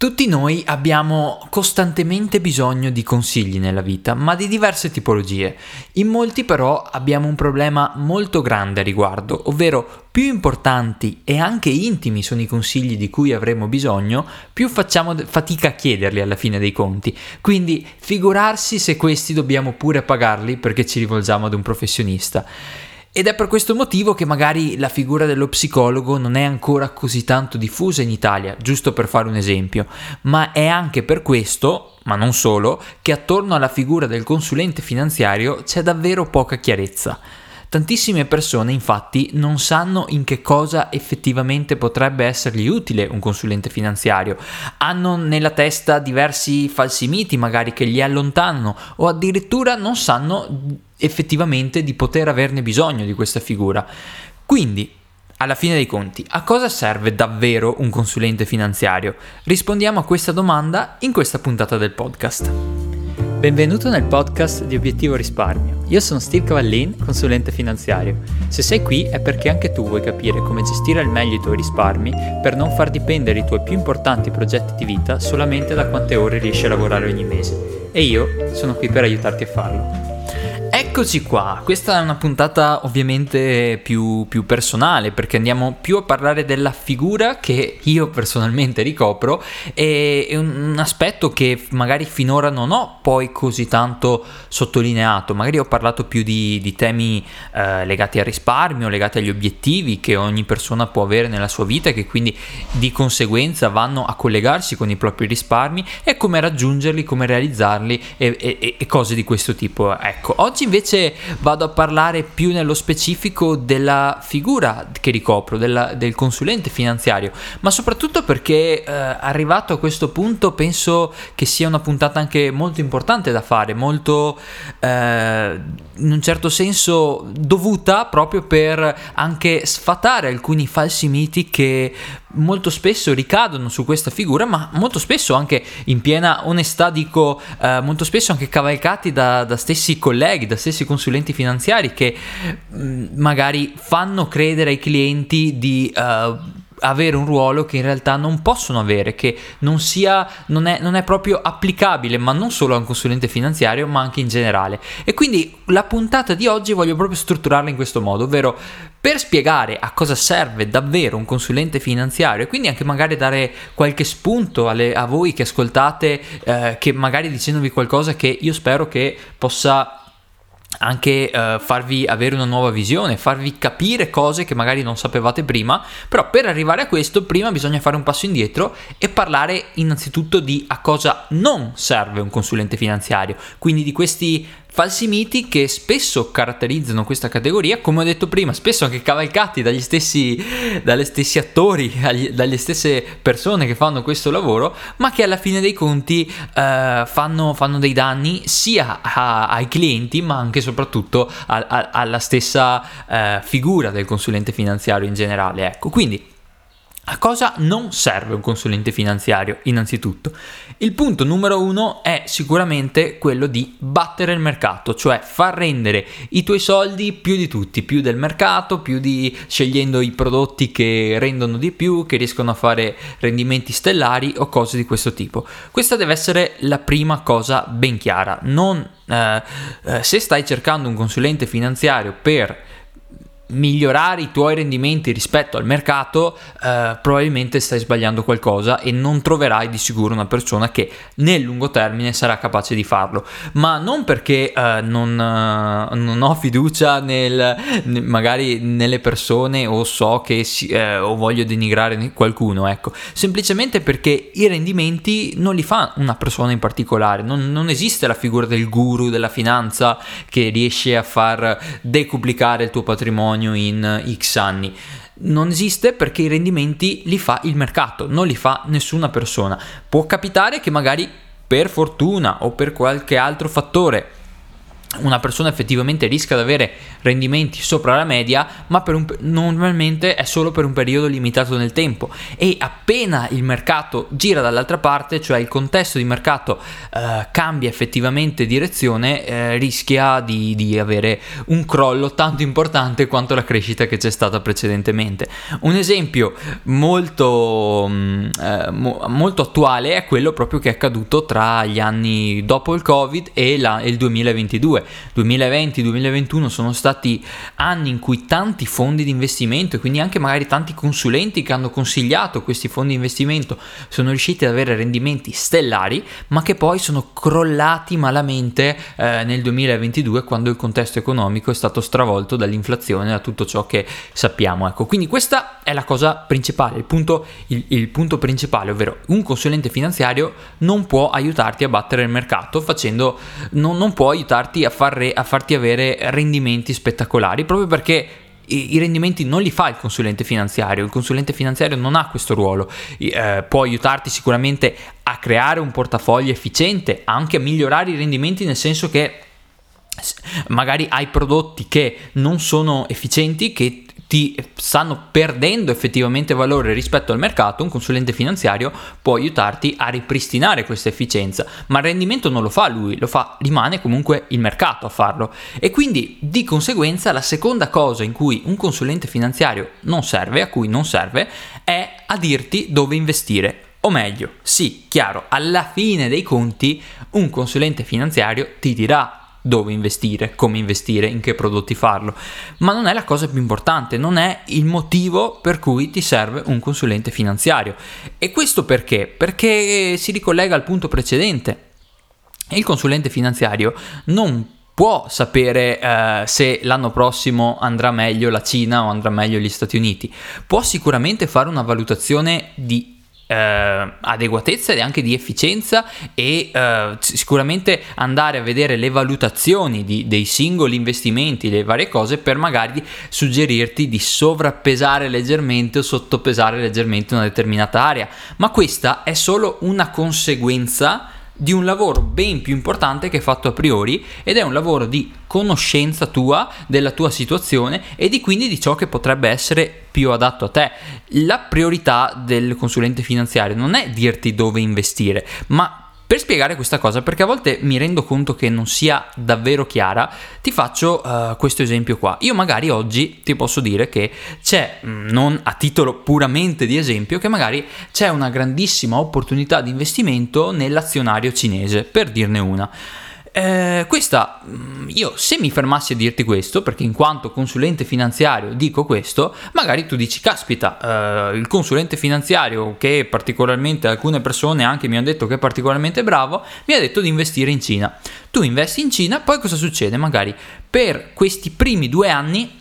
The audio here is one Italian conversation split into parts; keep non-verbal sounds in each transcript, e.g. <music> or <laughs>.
Tutti noi abbiamo costantemente bisogno di consigli nella vita, ma di diverse tipologie. In molti però abbiamo un problema molto grande a riguardo, ovvero più importanti e anche intimi sono i consigli di cui avremo bisogno, più facciamo fatica a chiederli alla fine dei conti. Quindi figurarsi se questi dobbiamo pure pagarli perché ci rivolgiamo ad un professionista. Ed è per questo motivo che magari la figura dello psicologo non è ancora così tanto diffusa in Italia, giusto per fare un esempio, ma è anche per questo, ma non solo, che attorno alla figura del consulente finanziario c'è davvero poca chiarezza. Tantissime persone infatti non sanno in che cosa effettivamente potrebbe essergli utile un consulente finanziario, hanno nella testa diversi falsi miti magari che li allontanano o addirittura non sanno effettivamente di poter averne bisogno di questa figura. Quindi, alla fine dei conti, a cosa serve davvero un consulente finanziario? Rispondiamo a questa domanda in questa puntata del podcast. Benvenuto nel podcast di Obiettivo Risparmio. Io sono Steve Cavallin, consulente finanziario. Se sei qui è perché anche tu vuoi capire come gestire al meglio i tuoi risparmi per non far dipendere i tuoi più importanti progetti di vita solamente da quante ore riesci a lavorare ogni mese. E io sono qui per aiutarti a farlo. Eccoci qua, questa è una puntata ovviamente più, più, personale perché andiamo più a parlare della figura che io personalmente ricopro e, un, aspetto che magari finora non ho poi così tanto sottolineato, magari ho parlato più di, di temi eh, legati al risparmio, legati agli obiettivi che ogni persona può avere nella sua vita e che quindi di conseguenza vanno a collegarsi con i propri risparmi e come raggiungerli, come realizzarli e, e, e cose di questo tipo. Ecco, oggi invece vado a parlare più nello specifico della figura che ricopro, della, del consulente finanziario, ma soprattutto perché eh, arrivato a questo punto penso che sia una puntata anche molto importante da fare, molto eh, in un certo senso dovuta proprio per anche sfatare alcuni falsi miti che molto spesso ricadono su questa figura, ma molto spesso anche in piena onestà dico, eh, molto spesso anche cavalcati da, da, stessi colleghi, da stessi consulenti finanziari che mh, mm, magari fanno credere ai clienti di... Uh, avere un ruolo che in realtà non possono avere, che non, sia, non, è, non è proprio applicabile, ma non solo a un consulente finanziario, ma anche in generale. E quindi la puntata di oggi voglio proprio strutturarla in questo modo, ovvero per spiegare a cosa serve davvero un consulente finanziario e quindi anche magari dare qualche spunto alle, a voi che ascoltate, eh, che magari dicendovi qualcosa che io spero che possa anche uh, farvi avere una nuova visione, farvi capire cose che magari non sapevate prima, però per arrivare a questo prima bisogna fare un passo indietro e parlare innanzitutto di a cosa non serve un consulente finanziario, quindi di questi falsi miti che spesso caratterizzano questa categoria, come ho detto prima, spesso anche cavalcati dagli stessi, dagli stessi attori, agli, dalle stesse persone che fanno questo lavoro, ma che alla fine dei conti eh, fanno, fanno, dei danni sia a, ai clienti, ma anche e soprattutto a, a, alla stessa eh, figura del consulente finanziario in generale. Ecco, quindi a cosa non serve un consulente finanziario, innanzitutto? Il punto numero uno è sicuramente quello di battere il mercato, cioè far rendere i tuoi soldi più di tutti, più del mercato, più di scegliendo i prodotti che rendono di più, che riescono a fare rendimenti stellari o cose di questo tipo. Questa deve essere la prima cosa ben chiara. Non, eh, eh, se stai cercando un consulente finanziario per migliorare i tuoi rendimenti rispetto al mercato, eh, probabilmente stai sbagliando qualcosa e non troverai di sicuro una persona che nel lungo termine sarà capace di farlo. Ma non perché eh, non, eh, non, ho fiducia nel, magari nelle persone o so che si, eh, o voglio denigrare qualcuno, ecco, semplicemente perché i rendimenti non li fa una persona in particolare, non, non esiste la figura del guru della finanza che riesce a far decuplicare il tuo patrimonio guadagno in X anni. Non esiste perché i rendimenti li fa il mercato, non li fa nessuna persona. Può capitare che magari per fortuna o per qualche altro fattore una persona effettivamente rischia di avere rendimenti sopra la media, ma un, normalmente è solo per un periodo limitato nel tempo e appena il mercato gira dall'altra parte, cioè il contesto di mercato eh, cambia effettivamente direzione, eh, rischia di, di, avere un crollo tanto importante quanto la crescita che c'è stata precedentemente. Un esempio molto, mm, eh, mo, molto attuale è quello proprio che è accaduto tra gli anni dopo il Covid e la, il 2022 2020-2021 sono stati anni in cui tanti fondi di investimento e quindi anche magari tanti consulenti che hanno consigliato questi fondi di investimento sono riusciti ad avere rendimenti stellari, ma che poi sono crollati malamente eh, nel 2022 quando il contesto economico è stato stravolto dall'inflazione e da tutto ciò che sappiamo. Ecco, quindi questa è la cosa principale, il punto, il, il punto principale, ovvero un consulente finanziario non può aiutarti a battere il mercato facendo, non, non può aiutarti a a, far, a farti avere rendimenti spettacolari, proprio perché i, rendimenti non li fa il consulente finanziario, il consulente finanziario non ha questo ruolo, eh, può aiutarti sicuramente a creare un portafoglio efficiente, anche a migliorare i rendimenti nel senso che magari hai prodotti che non sono efficienti, che ti stanno perdendo effettivamente valore rispetto al mercato, un consulente finanziario può aiutarti a ripristinare questa efficienza, ma il rendimento non lo fa lui, lo fa, rimane comunque il mercato a farlo. E quindi di conseguenza la seconda cosa in cui un consulente finanziario non serve, a cui non serve, è a dirti dove investire. O meglio, sì, chiaro, alla fine dei conti un consulente finanziario ti dirà dove investire, come investire, in che prodotti farlo, ma non è la cosa più importante, non è il motivo per cui ti serve un consulente finanziario. E questo perché? Perché si ricollega al punto precedente. Il consulente finanziario non può sapere eh, se l'anno prossimo andrà meglio la Cina o andrà meglio gli Stati Uniti. Può sicuramente fare una valutazione di eh, adeguatezza e anche di efficienza e eh, sicuramente andare a vedere le valutazioni di, dei singoli investimenti, le varie cose per magari suggerirti di sovrappesare leggermente o sottopesare leggermente una determinata area. Ma questa è solo una conseguenza di un lavoro ben più importante che fatto a priori ed è un lavoro di conoscenza tua della tua situazione e di quindi di ciò che potrebbe essere più adatto a te. La priorità del consulente finanziario non è dirti dove investire, ma per spiegare questa cosa, perché a volte mi rendo conto che non sia davvero chiara, ti faccio uh, questo esempio qua. Io magari oggi ti posso dire che c'è, mm, non a titolo puramente di esempio, che magari c'è una grandissima opportunità di investimento nell'azionario cinese, per dirne una. Eh, questa, mm, io se mi fermassi a dirti questo, perché in quanto consulente finanziario dico questo, magari tu dici, caspita, eh, il consulente finanziario che particolarmente alcune persone anche mi hanno detto che è particolarmente bravo, mi ha detto di investire in Cina. Tu investi in Cina, poi cosa succede? Magari per questi primi due anni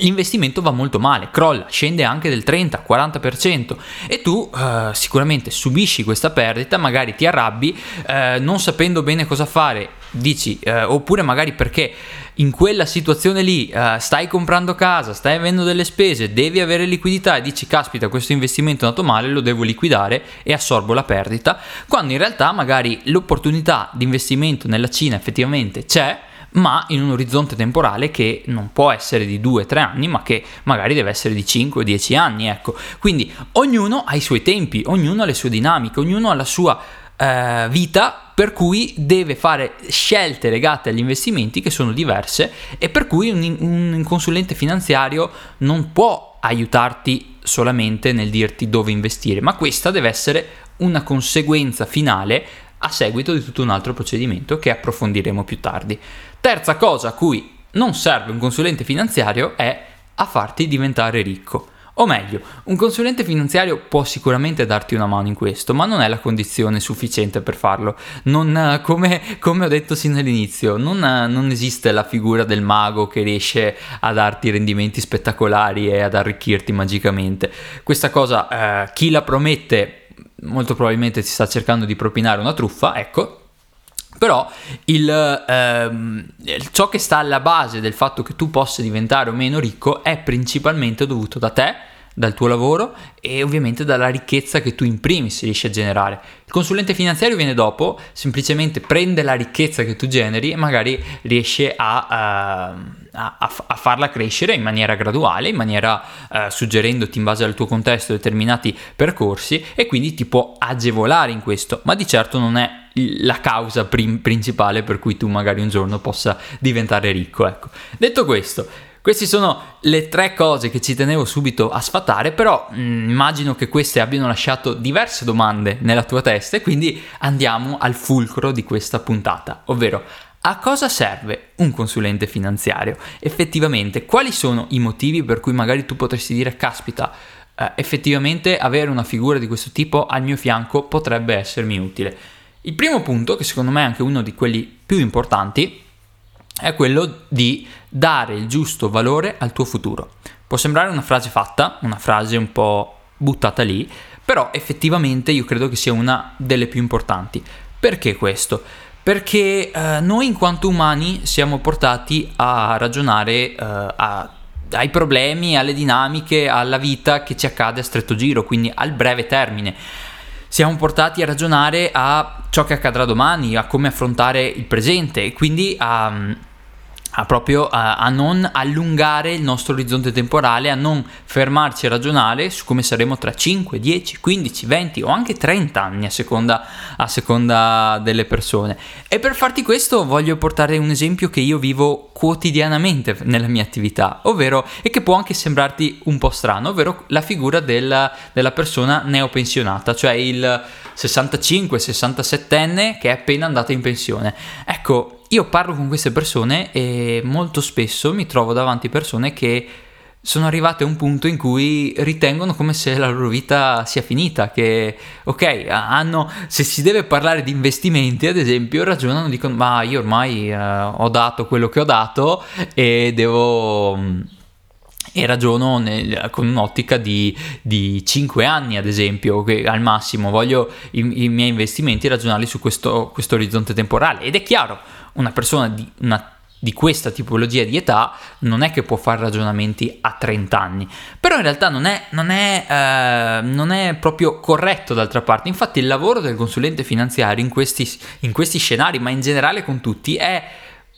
l'investimento va molto male, crolla, scende anche del 30-40% e tu eh, sicuramente subisci questa perdita, magari ti arrabbi, eh, non sapendo bene cosa fare, dici, eh, oppure magari perché in quella situazione lì uh, stai comprando casa, stai avendo delle spese, devi avere liquidità e dici caspita questo investimento è andato male, lo devo liquidare e assorbo la perdita, quando in realtà magari l'opportunità di investimento nella Cina effettivamente c'è, ma in un orizzonte temporale che non può essere di 2-3 anni, ma che magari deve essere di 5-10 anni, ecco. Quindi ognuno ha i suoi tempi, ognuno ha le sue dinamiche, ognuno ha la sua eh, vita per cui deve fare scelte legate agli investimenti che sono diverse e per cui un, un consulente finanziario non può aiutarti solamente nel dirti dove investire, ma questa deve essere una conseguenza finale a seguito di tutto un altro procedimento che approfondiremo più tardi. Terza cosa a cui non serve un consulente finanziario è a farti diventare ricco. O meglio, un consulente finanziario può sicuramente darti una mano in questo, ma non è la condizione sufficiente per farlo. Non, come, come, ho detto sin dall'inizio, non, non, esiste la figura del mago che riesce a darti rendimenti spettacolari e ad arricchirti magicamente. Questa cosa, eh, chi la promette molto probabilmente si sta cercando di propinare una truffa, ecco. Però il, ehm, ciò che sta alla base del fatto che tu possa diventare o meno ricco è principalmente dovuto da te, dal tuo lavoro e ovviamente dalla ricchezza che tu in primis riesci a generare. Il consulente finanziario viene dopo, semplicemente prende la ricchezza che tu generi e magari riesce a, uh, a, a farla crescere in maniera graduale, in maniera uh, suggerendoti in base al tuo contesto determinati percorsi e quindi ti può agevolare in questo, ma di certo non è la causa prim- principale per cui tu magari un giorno possa diventare ricco. Ecco. Detto questo, queste sono le tre cose che ci tenevo subito a sfatare, però mh, mm, immagino che queste abbiano lasciato diverse domande nella tua testa e quindi andiamo al fulcro di questa puntata, ovvero a cosa serve un consulente finanziario? Effettivamente, quali sono i motivi per cui magari tu potresti dire, caspita, eh, effettivamente avere una figura di questo tipo al mio fianco potrebbe essermi utile? Il primo punto, che secondo me è anche uno di quelli più importanti, è quello di dare il giusto valore al tuo futuro. Può sembrare una frase fatta, una frase un po' buttata lì, però effettivamente io credo che sia una delle più importanti. Perché questo? Perché eh, noi in quanto umani siamo portati a ragionare eh, a, ai problemi, alle dinamiche, alla vita che ci accade a stretto giro, quindi al breve termine siamo portati a ragionare a ciò che accadrà domani, a come affrontare il presente e quindi a, a proprio a, a, non allungare il nostro orizzonte temporale, a non fermarci a ragionare su come saremo tra 5, 10, 15, 20 o anche 30 anni a seconda, a seconda delle persone. E per farti questo voglio portare un esempio che io vivo quotidianamente nella mia attività, ovvero, e che può anche sembrarti un po' strano, ovvero la figura della, della persona neopensionata, cioè il 65-67enne che è appena andato in pensione. Ecco, io parlo con queste persone e molto spesso mi trovo davanti persone che sono arrivate a un punto in cui ritengono come se la loro vita sia finita, che ok, hanno, se si deve parlare di investimenti ad esempio, ragionano, dicono ma io ormai eh, ho dato quello che ho dato e devo e ragiono nel, con un'ottica di, di 5 anni ad esempio, al massimo voglio i, i miei investimenti ragionarli su questo, questo orizzonte temporale. Ed è chiaro, una persona di, una, di questa tipologia di età non è che può fare ragionamenti a 30 anni, però in realtà non è, non è, eh, non è proprio corretto d'altra parte, infatti il lavoro del consulente finanziario in questi, in questi scenari, ma in generale con tutti, è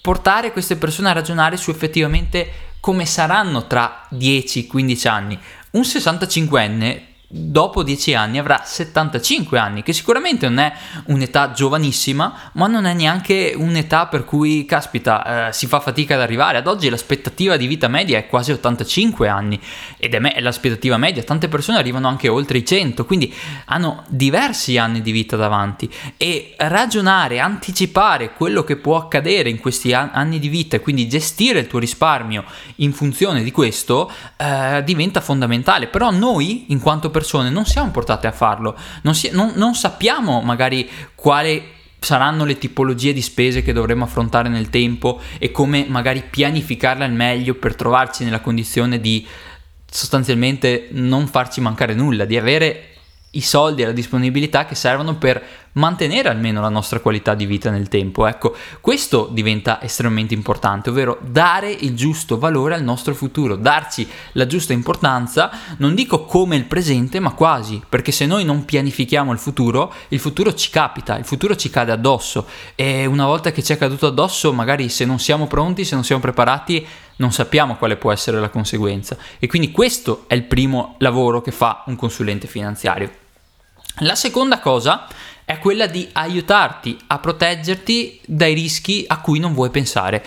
portare queste persone a ragionare su effettivamente come saranno tra 10-15 anni. Un 65enne dopo 10 anni avrà 75 anni, che sicuramente non è un'età giovanissima, ma non è neanche un'età per cui, caspita, eh, si fa fatica ad arrivare. Ad oggi l'aspettativa di vita media è quasi 85 anni ed è, me- è l'aspettativa media, tante persone arrivano anche oltre i 100, quindi hanno diversi anni di vita davanti e ragionare, anticipare quello che può accadere in questi an- anni di vita e quindi gestire il tuo risparmio in funzione di questo eh, diventa fondamentale. Però noi, in quanto persone, persone non siamo portate a farlo, non, si, non, non sappiamo magari quale saranno le tipologie di spese che dovremo affrontare nel tempo e come magari pianificarle al meglio per trovarci nella condizione di sostanzialmente non farci mancare nulla, di avere i soldi e la disponibilità che servono per mantenere almeno la nostra qualità di vita nel tempo. Ecco, questo diventa estremamente importante, ovvero dare il giusto valore al nostro futuro, darci la giusta importanza, non dico come il presente, ma quasi, perché se noi non pianifichiamo il futuro, il futuro ci capita, il futuro ci cade addosso e una volta che ci è caduto addosso, magari se non siamo pronti, se non siamo preparati, non sappiamo quale può essere la conseguenza. E quindi questo è il primo lavoro che fa un consulente finanziario. La seconda cosa è quella di aiutarti a proteggerti dai rischi a cui non vuoi pensare.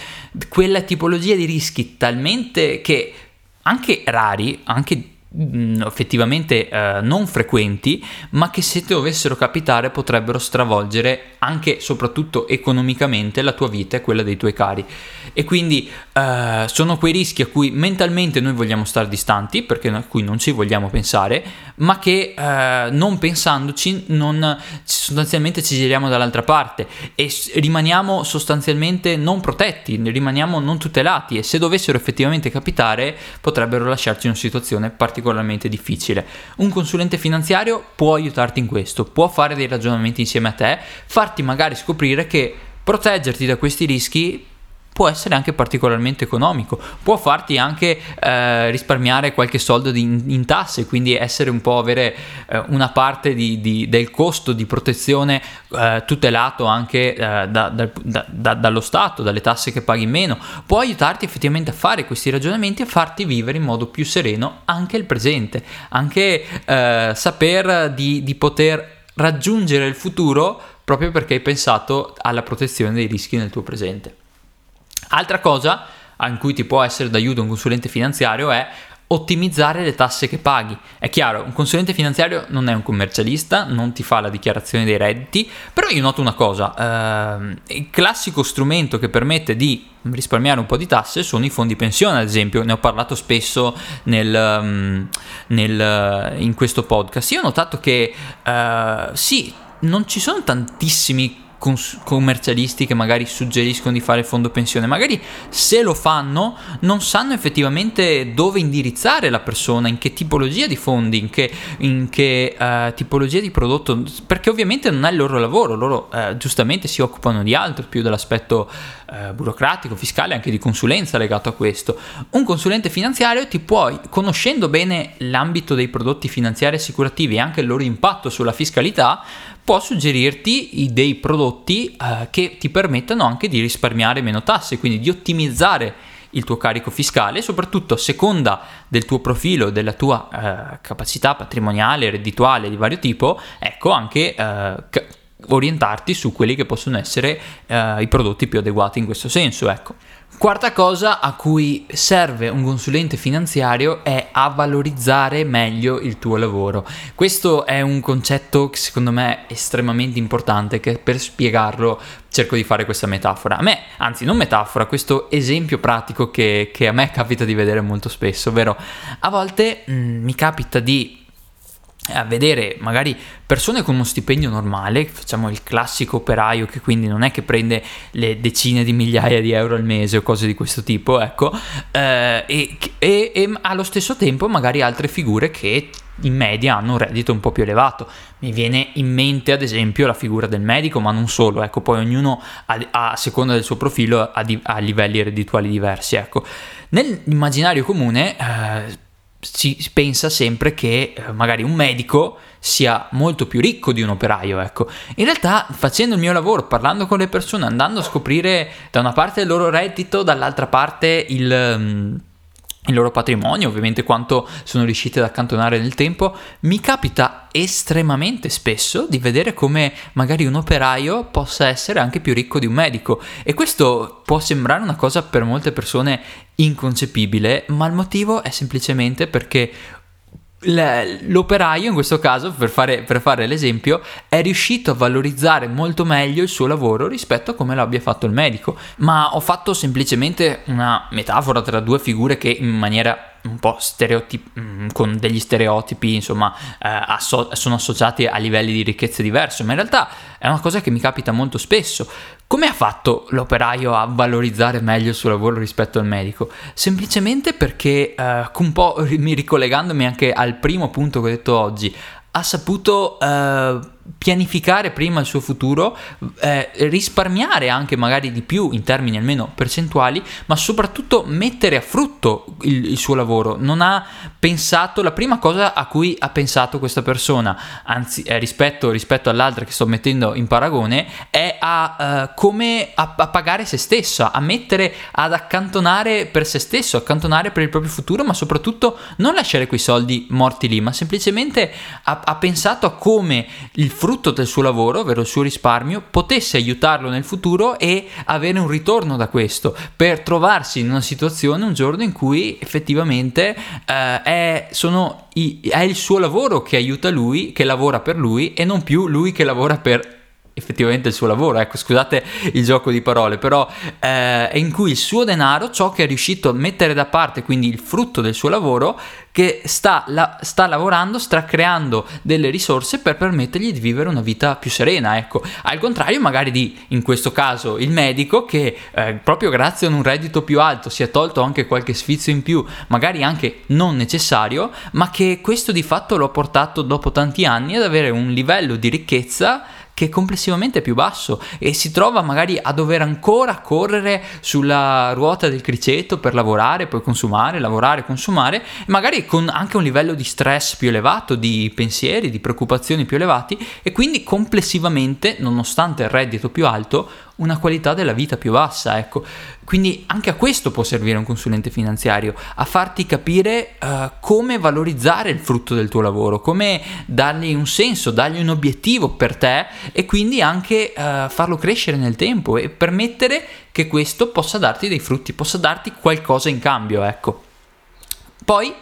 Quella tipologia di rischi talmente che anche rari, anche Mm, effettivamente eh, non frequenti, ma che se dovessero capitare potrebbero stravolgere anche soprattutto economicamente la tua vita e quella dei tuoi cari. E quindi eh, sono quei rischi a cui mentalmente noi vogliamo stare distanti, perché a cui non ci vogliamo pensare, ma che eh, non pensandoci non, sostanzialmente ci giriamo dall'altra parte e rimaniamo sostanzialmente non protetti, rimaniamo non tutelati e se dovessero effettivamente capitare potrebbero lasciarci in una situazione particolarmente difficile. Un consulente finanziario può aiutarti in questo, può fare dei ragionamenti insieme a te, farti magari scoprire che proteggerti da questi rischi può essere anche particolarmente economico, può farti anche eh, risparmiare qualche soldo di, in, tasse, quindi essere un po' avere eh, una parte di, di, del costo di protezione eh, tutelato anche eh, da, da, da, dallo Stato, dalle tasse che paghi meno, può aiutarti effettivamente a fare questi ragionamenti e farti vivere in modo più sereno anche il presente, anche eh, saper di, di poter raggiungere il futuro proprio perché hai pensato alla protezione dei rischi nel tuo presente. Altra cosa in cui ti può essere d'aiuto un consulente finanziario è ottimizzare le tasse che paghi. È chiaro, un consulente finanziario non è un commercialista, non ti fa la dichiarazione dei redditi, però io noto una cosa, eh, il classico strumento che permette di risparmiare un po' di tasse sono i fondi pensione, ad esempio, ne ho parlato spesso nel, um, nel, in questo podcast. Io ho notato che uh, sì, non ci sono tantissimi cons- commercialisti che magari suggeriscono di fare fondo pensione, magari se lo fanno non sanno effettivamente dove indirizzare la persona, in che tipologia di fondi, in che, in che uh, tipologia di prodotto, perché ovviamente non è il loro lavoro, loro uh, giustamente si occupano di altro, più dell'aspetto uh, burocratico, fiscale, anche di consulenza legato a questo. Un consulente finanziario ti può, conoscendo bene l'ambito dei prodotti finanziari assicurativi e anche il loro impatto sulla fiscalità, può suggerirti dei prodotti eh, che ti permettano anche di risparmiare meno tasse, quindi di ottimizzare il tuo carico fiscale, soprattutto a seconda del tuo profilo, della tua eh, capacità patrimoniale, reddituale di vario tipo, ecco anche eh, orientarti su quelli che possono essere eh, i prodotti più adeguati in questo senso, ecco. Quarta cosa a cui serve un consulente finanziario è a valorizzare meglio il tuo lavoro. Questo è un concetto che secondo me è estremamente importante, che per spiegarlo cerco di fare questa metafora. A me, anzi non metafora, questo esempio pratico che, che a me capita di vedere molto spesso, ovvero a volte mh, mm, mi capita di a vedere magari persone con uno stipendio normale, facciamo il classico operaio che quindi non è che prende le decine di migliaia di euro al mese o cose di questo tipo, ecco, eh, e, e, e allo stesso tempo magari altre figure che in media hanno un reddito un po' più elevato. Mi viene in mente ad esempio la figura del medico, ma non solo, ecco, poi ognuno a, a seconda del suo profilo ha, di, ha livelli reddituali diversi, ecco. Nell'immaginario comune eh, si pensa sempre che eh, magari un medico sia molto più ricco di un operaio, ecco. In realtà, facendo il mio lavoro, parlando con le persone, andando a scoprire da una parte il loro reddito, dall'altra parte il... Il loro patrimonio, ovviamente quanto sono riusciti ad accantonare nel tempo, mi capita estremamente spesso di vedere come magari un operaio possa essere anche più ricco di un medico. E questo può sembrare una cosa per molte persone inconcepibile, ma il motivo è semplicemente perché l'operaio in questo caso, per fare, per fare, l'esempio, è riuscito a valorizzare molto meglio il suo lavoro rispetto a come lo abbia fatto il medico. Ma ho fatto semplicemente una metafora tra due figure che in maniera un po' stereotip- mm, con degli stereotipi, insomma, eh, asso- sono associati a livelli di ricchezza diversi, ma in realtà è una cosa che mi capita molto spesso. Come ha fatto l'operaio a valorizzare meglio il suo lavoro rispetto al medico? Semplicemente perché, eh, un po' ricollegandomi anche al primo punto che ho detto oggi, ha saputo eh, pianificare prima il suo futuro, eh, risparmiare anche magari di più in termini almeno percentuali, ma soprattutto mettere a frutto il, il, suo lavoro. Non ha pensato, la prima cosa a cui ha pensato questa persona, anzi eh, rispetto, rispetto, all'altra che sto mettendo in paragone, è a uh, come a, a, pagare se stessa, a mettere, ad accantonare per se stesso, accantonare per il proprio futuro, ma soprattutto non lasciare quei soldi morti lì, ma semplicemente ha, ha pensato a come il frutto del suo lavoro, ovvero il suo risparmio, potesse aiutarlo nel futuro e avere un ritorno da questo, per trovarsi in una situazione un giorno in cui effettivamente eh, è, sono i, è il suo lavoro che aiuta lui, che lavora per lui e non più lui che lavora per effettivamente il suo lavoro, ecco scusate il gioco di parole, però eh, in cui il suo denaro, ciò che è riuscito a mettere da parte, quindi il frutto del suo lavoro, che sta, la, sta lavorando, sta creando delle risorse per permettergli di vivere una vita più serena, ecco, al contrario magari di, in questo caso, il medico che eh, proprio grazie a un reddito più alto si è tolto anche qualche sfizio in più, magari anche non necessario, ma che questo di fatto lo ha portato dopo tanti anni ad avere un livello di ricchezza che complessivamente è più basso e si trova magari a dover ancora correre sulla ruota del criceto per lavorare, poi consumare, lavorare, consumare, magari con anche un livello di stress più elevato, di pensieri, di preoccupazioni più elevati e quindi complessivamente, nonostante il reddito più alto, una qualità della vita più bassa, ecco. Quindi anche a questo può servire un consulente finanziario, a farti capire uh, come valorizzare il frutto del tuo lavoro, come dargli un senso, dargli un obiettivo per te e quindi anche uh, farlo crescere nel tempo e permettere che questo possa darti dei frutti, possa darti qualcosa in cambio, ecco. Poi,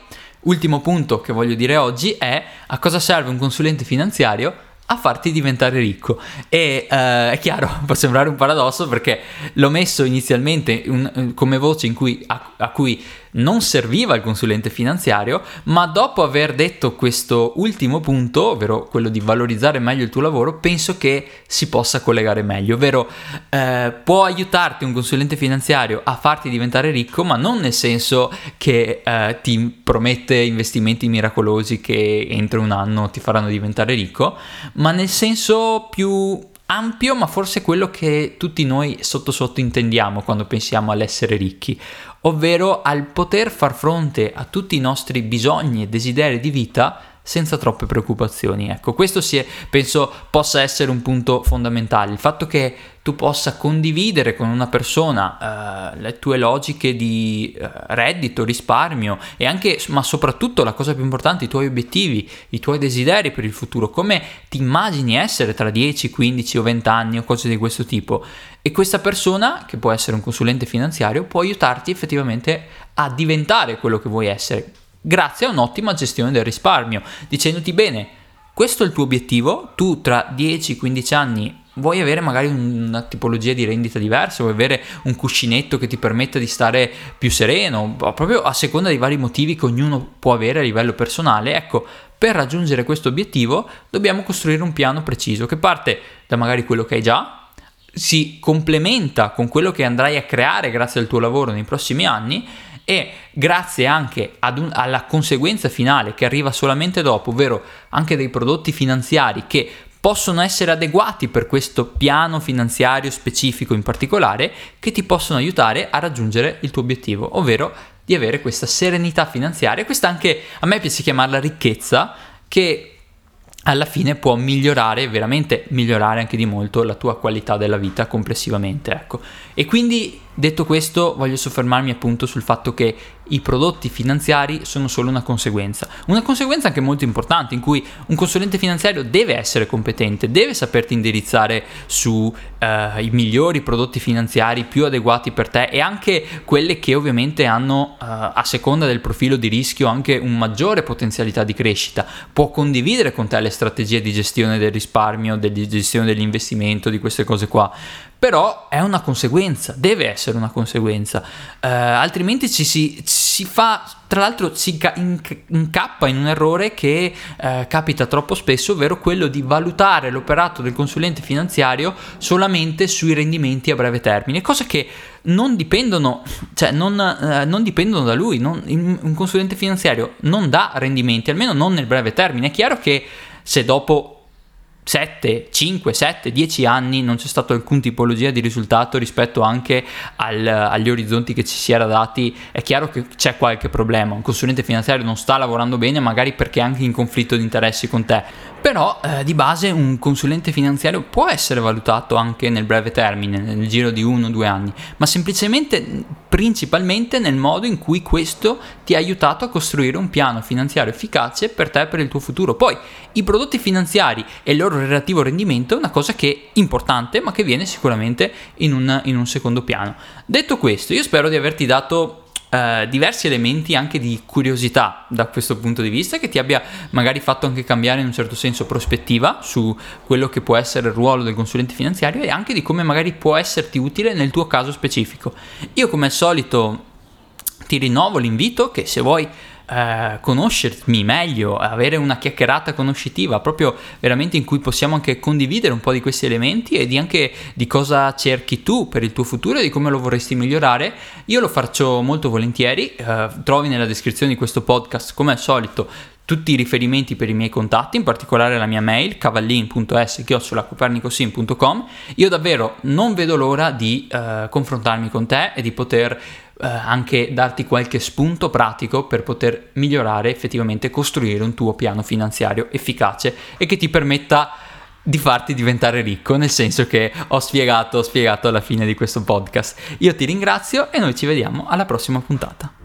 ultimo punto che voglio dire oggi è a cosa serve un consulente finanziario? A farti diventare ricco. E uh, è chiaro, <laughs> può sembrare un paradosso perché l'ho messo inizialmente un, come voce cui, a, a, cui non serviva il consulente finanziario, ma dopo aver detto questo ultimo punto, ovvero quello di valorizzare meglio il tuo lavoro, penso che si possa collegare meglio, ovvero eh, può aiutarti un consulente finanziario a farti diventare ricco, ma non nel senso che eh, ti promette investimenti miracolosi che entro un anno ti faranno diventare ricco, ma nel senso più ampio, ma forse quello che tutti noi sotto sotto intendiamo quando pensiamo all'essere ricchi, ovvero al poter far fronte a tutti i nostri bisogni e desideri di vita senza troppe preoccupazioni. Ecco, questo è, penso possa essere un punto fondamentale, il fatto che tu possa condividere con una persona uh, le tue logiche di uh, reddito, risparmio e anche, ma soprattutto la cosa più importante, i tuoi obiettivi, i tuoi desideri per il futuro, come ti immagini essere tra 10, 15 o 20 anni o cose di questo tipo. E questa persona, che può essere un consulente finanziario, può aiutarti effettivamente a diventare quello che vuoi essere grazie a un'ottima gestione del risparmio, dicendoti bene, questo è il tuo obiettivo, tu tra 10-15 anni vuoi avere magari una tipologia di rendita diversa, vuoi avere un cuscinetto che ti permetta di stare più sereno, proprio a seconda dei vari motivi che ognuno può avere a livello personale, ecco, per raggiungere questo obiettivo dobbiamo costruire un piano preciso che parte da magari quello che hai già, si complementa con quello che andrai a creare grazie al tuo lavoro nei prossimi anni e grazie anche un, alla conseguenza finale che arriva solamente dopo, ovvero anche dei prodotti finanziari che possono essere adeguati per questo piano finanziario specifico in particolare che ti possono aiutare a raggiungere il tuo obiettivo, ovvero di avere questa serenità finanziaria, questa anche a me piace chiamarla ricchezza che alla fine può migliorare, veramente migliorare anche di molto la tua qualità della vita complessivamente, ecco. E quindi detto questo voglio soffermarmi appunto sul fatto che i prodotti finanziari sono solo una conseguenza, una conseguenza anche molto importante in cui un consulente finanziario deve essere competente, deve saperti indirizzare sui eh, migliori prodotti finanziari più adeguati per te e anche quelle che ovviamente hanno eh, a seconda del profilo di rischio anche un maggiore potenzialità di crescita, può condividere con te le strategie di gestione del risparmio, di gestione dell'investimento, di queste cose qua però è una conseguenza, deve essere una conseguenza, uh, altrimenti ci si, si, fa, tra l'altro si incappa in un errore che uh, capita troppo spesso, ovvero quello di valutare l'operato del consulente finanziario solamente sui rendimenti a breve termine, cosa che non dipendono, cioè non, uh, non dipendono da lui, non, un consulente finanziario non dà rendimenti, almeno non nel breve termine, è chiaro che se dopo 7, 5, 7, 10 anni non c'è stata alcuna tipologia di risultato rispetto anche al, agli orizzonti che ci si era dati, è chiaro che c'è qualche problema. Un consulente finanziario non sta lavorando bene, magari perché è anche in conflitto di interessi con te. Però eh, di base un consulente finanziario può essere valutato anche nel breve termine, nel giro di uno o due anni, ma semplicemente, principalmente nel modo in cui questo ti ha aiutato a costruire un piano finanziario efficace per te e per il tuo futuro. Poi i prodotti finanziari e il loro relativo rendimento è una cosa che è importante, ma che viene sicuramente in un, in un secondo piano. Detto questo, io spero di averti dato Uh, diversi elementi anche di curiosità da questo punto di vista che ti abbia magari fatto anche cambiare in un certo senso prospettiva su quello che può essere il ruolo del consulente finanziario e anche di come magari può esserti utile nel tuo caso specifico. Io come al solito ti rinnovo l'invito che se vuoi eh, conoscermi meglio, avere una chiacchierata conoscitiva, proprio veramente in cui possiamo anche condividere un po' di questi elementi e di anche di cosa cerchi tu per il tuo futuro e di come lo vorresti migliorare, io lo faccio molto volentieri. Eh, trovi nella descrizione di questo podcast, come al solito, tutti i riferimenti per i miei contatti, in particolare la mia mail cavallin.s.copernicosim.com. Io davvero non vedo l'ora di eh, confrontarmi con te e di poter eh, anche darti qualche spunto pratico per poter migliorare effettivamente costruire un tuo piano finanziario efficace e che ti permetta di farti diventare ricco, nel senso che ho spiegato, ho spiegato alla fine di questo podcast. Io ti ringrazio e noi ci vediamo alla prossima puntata.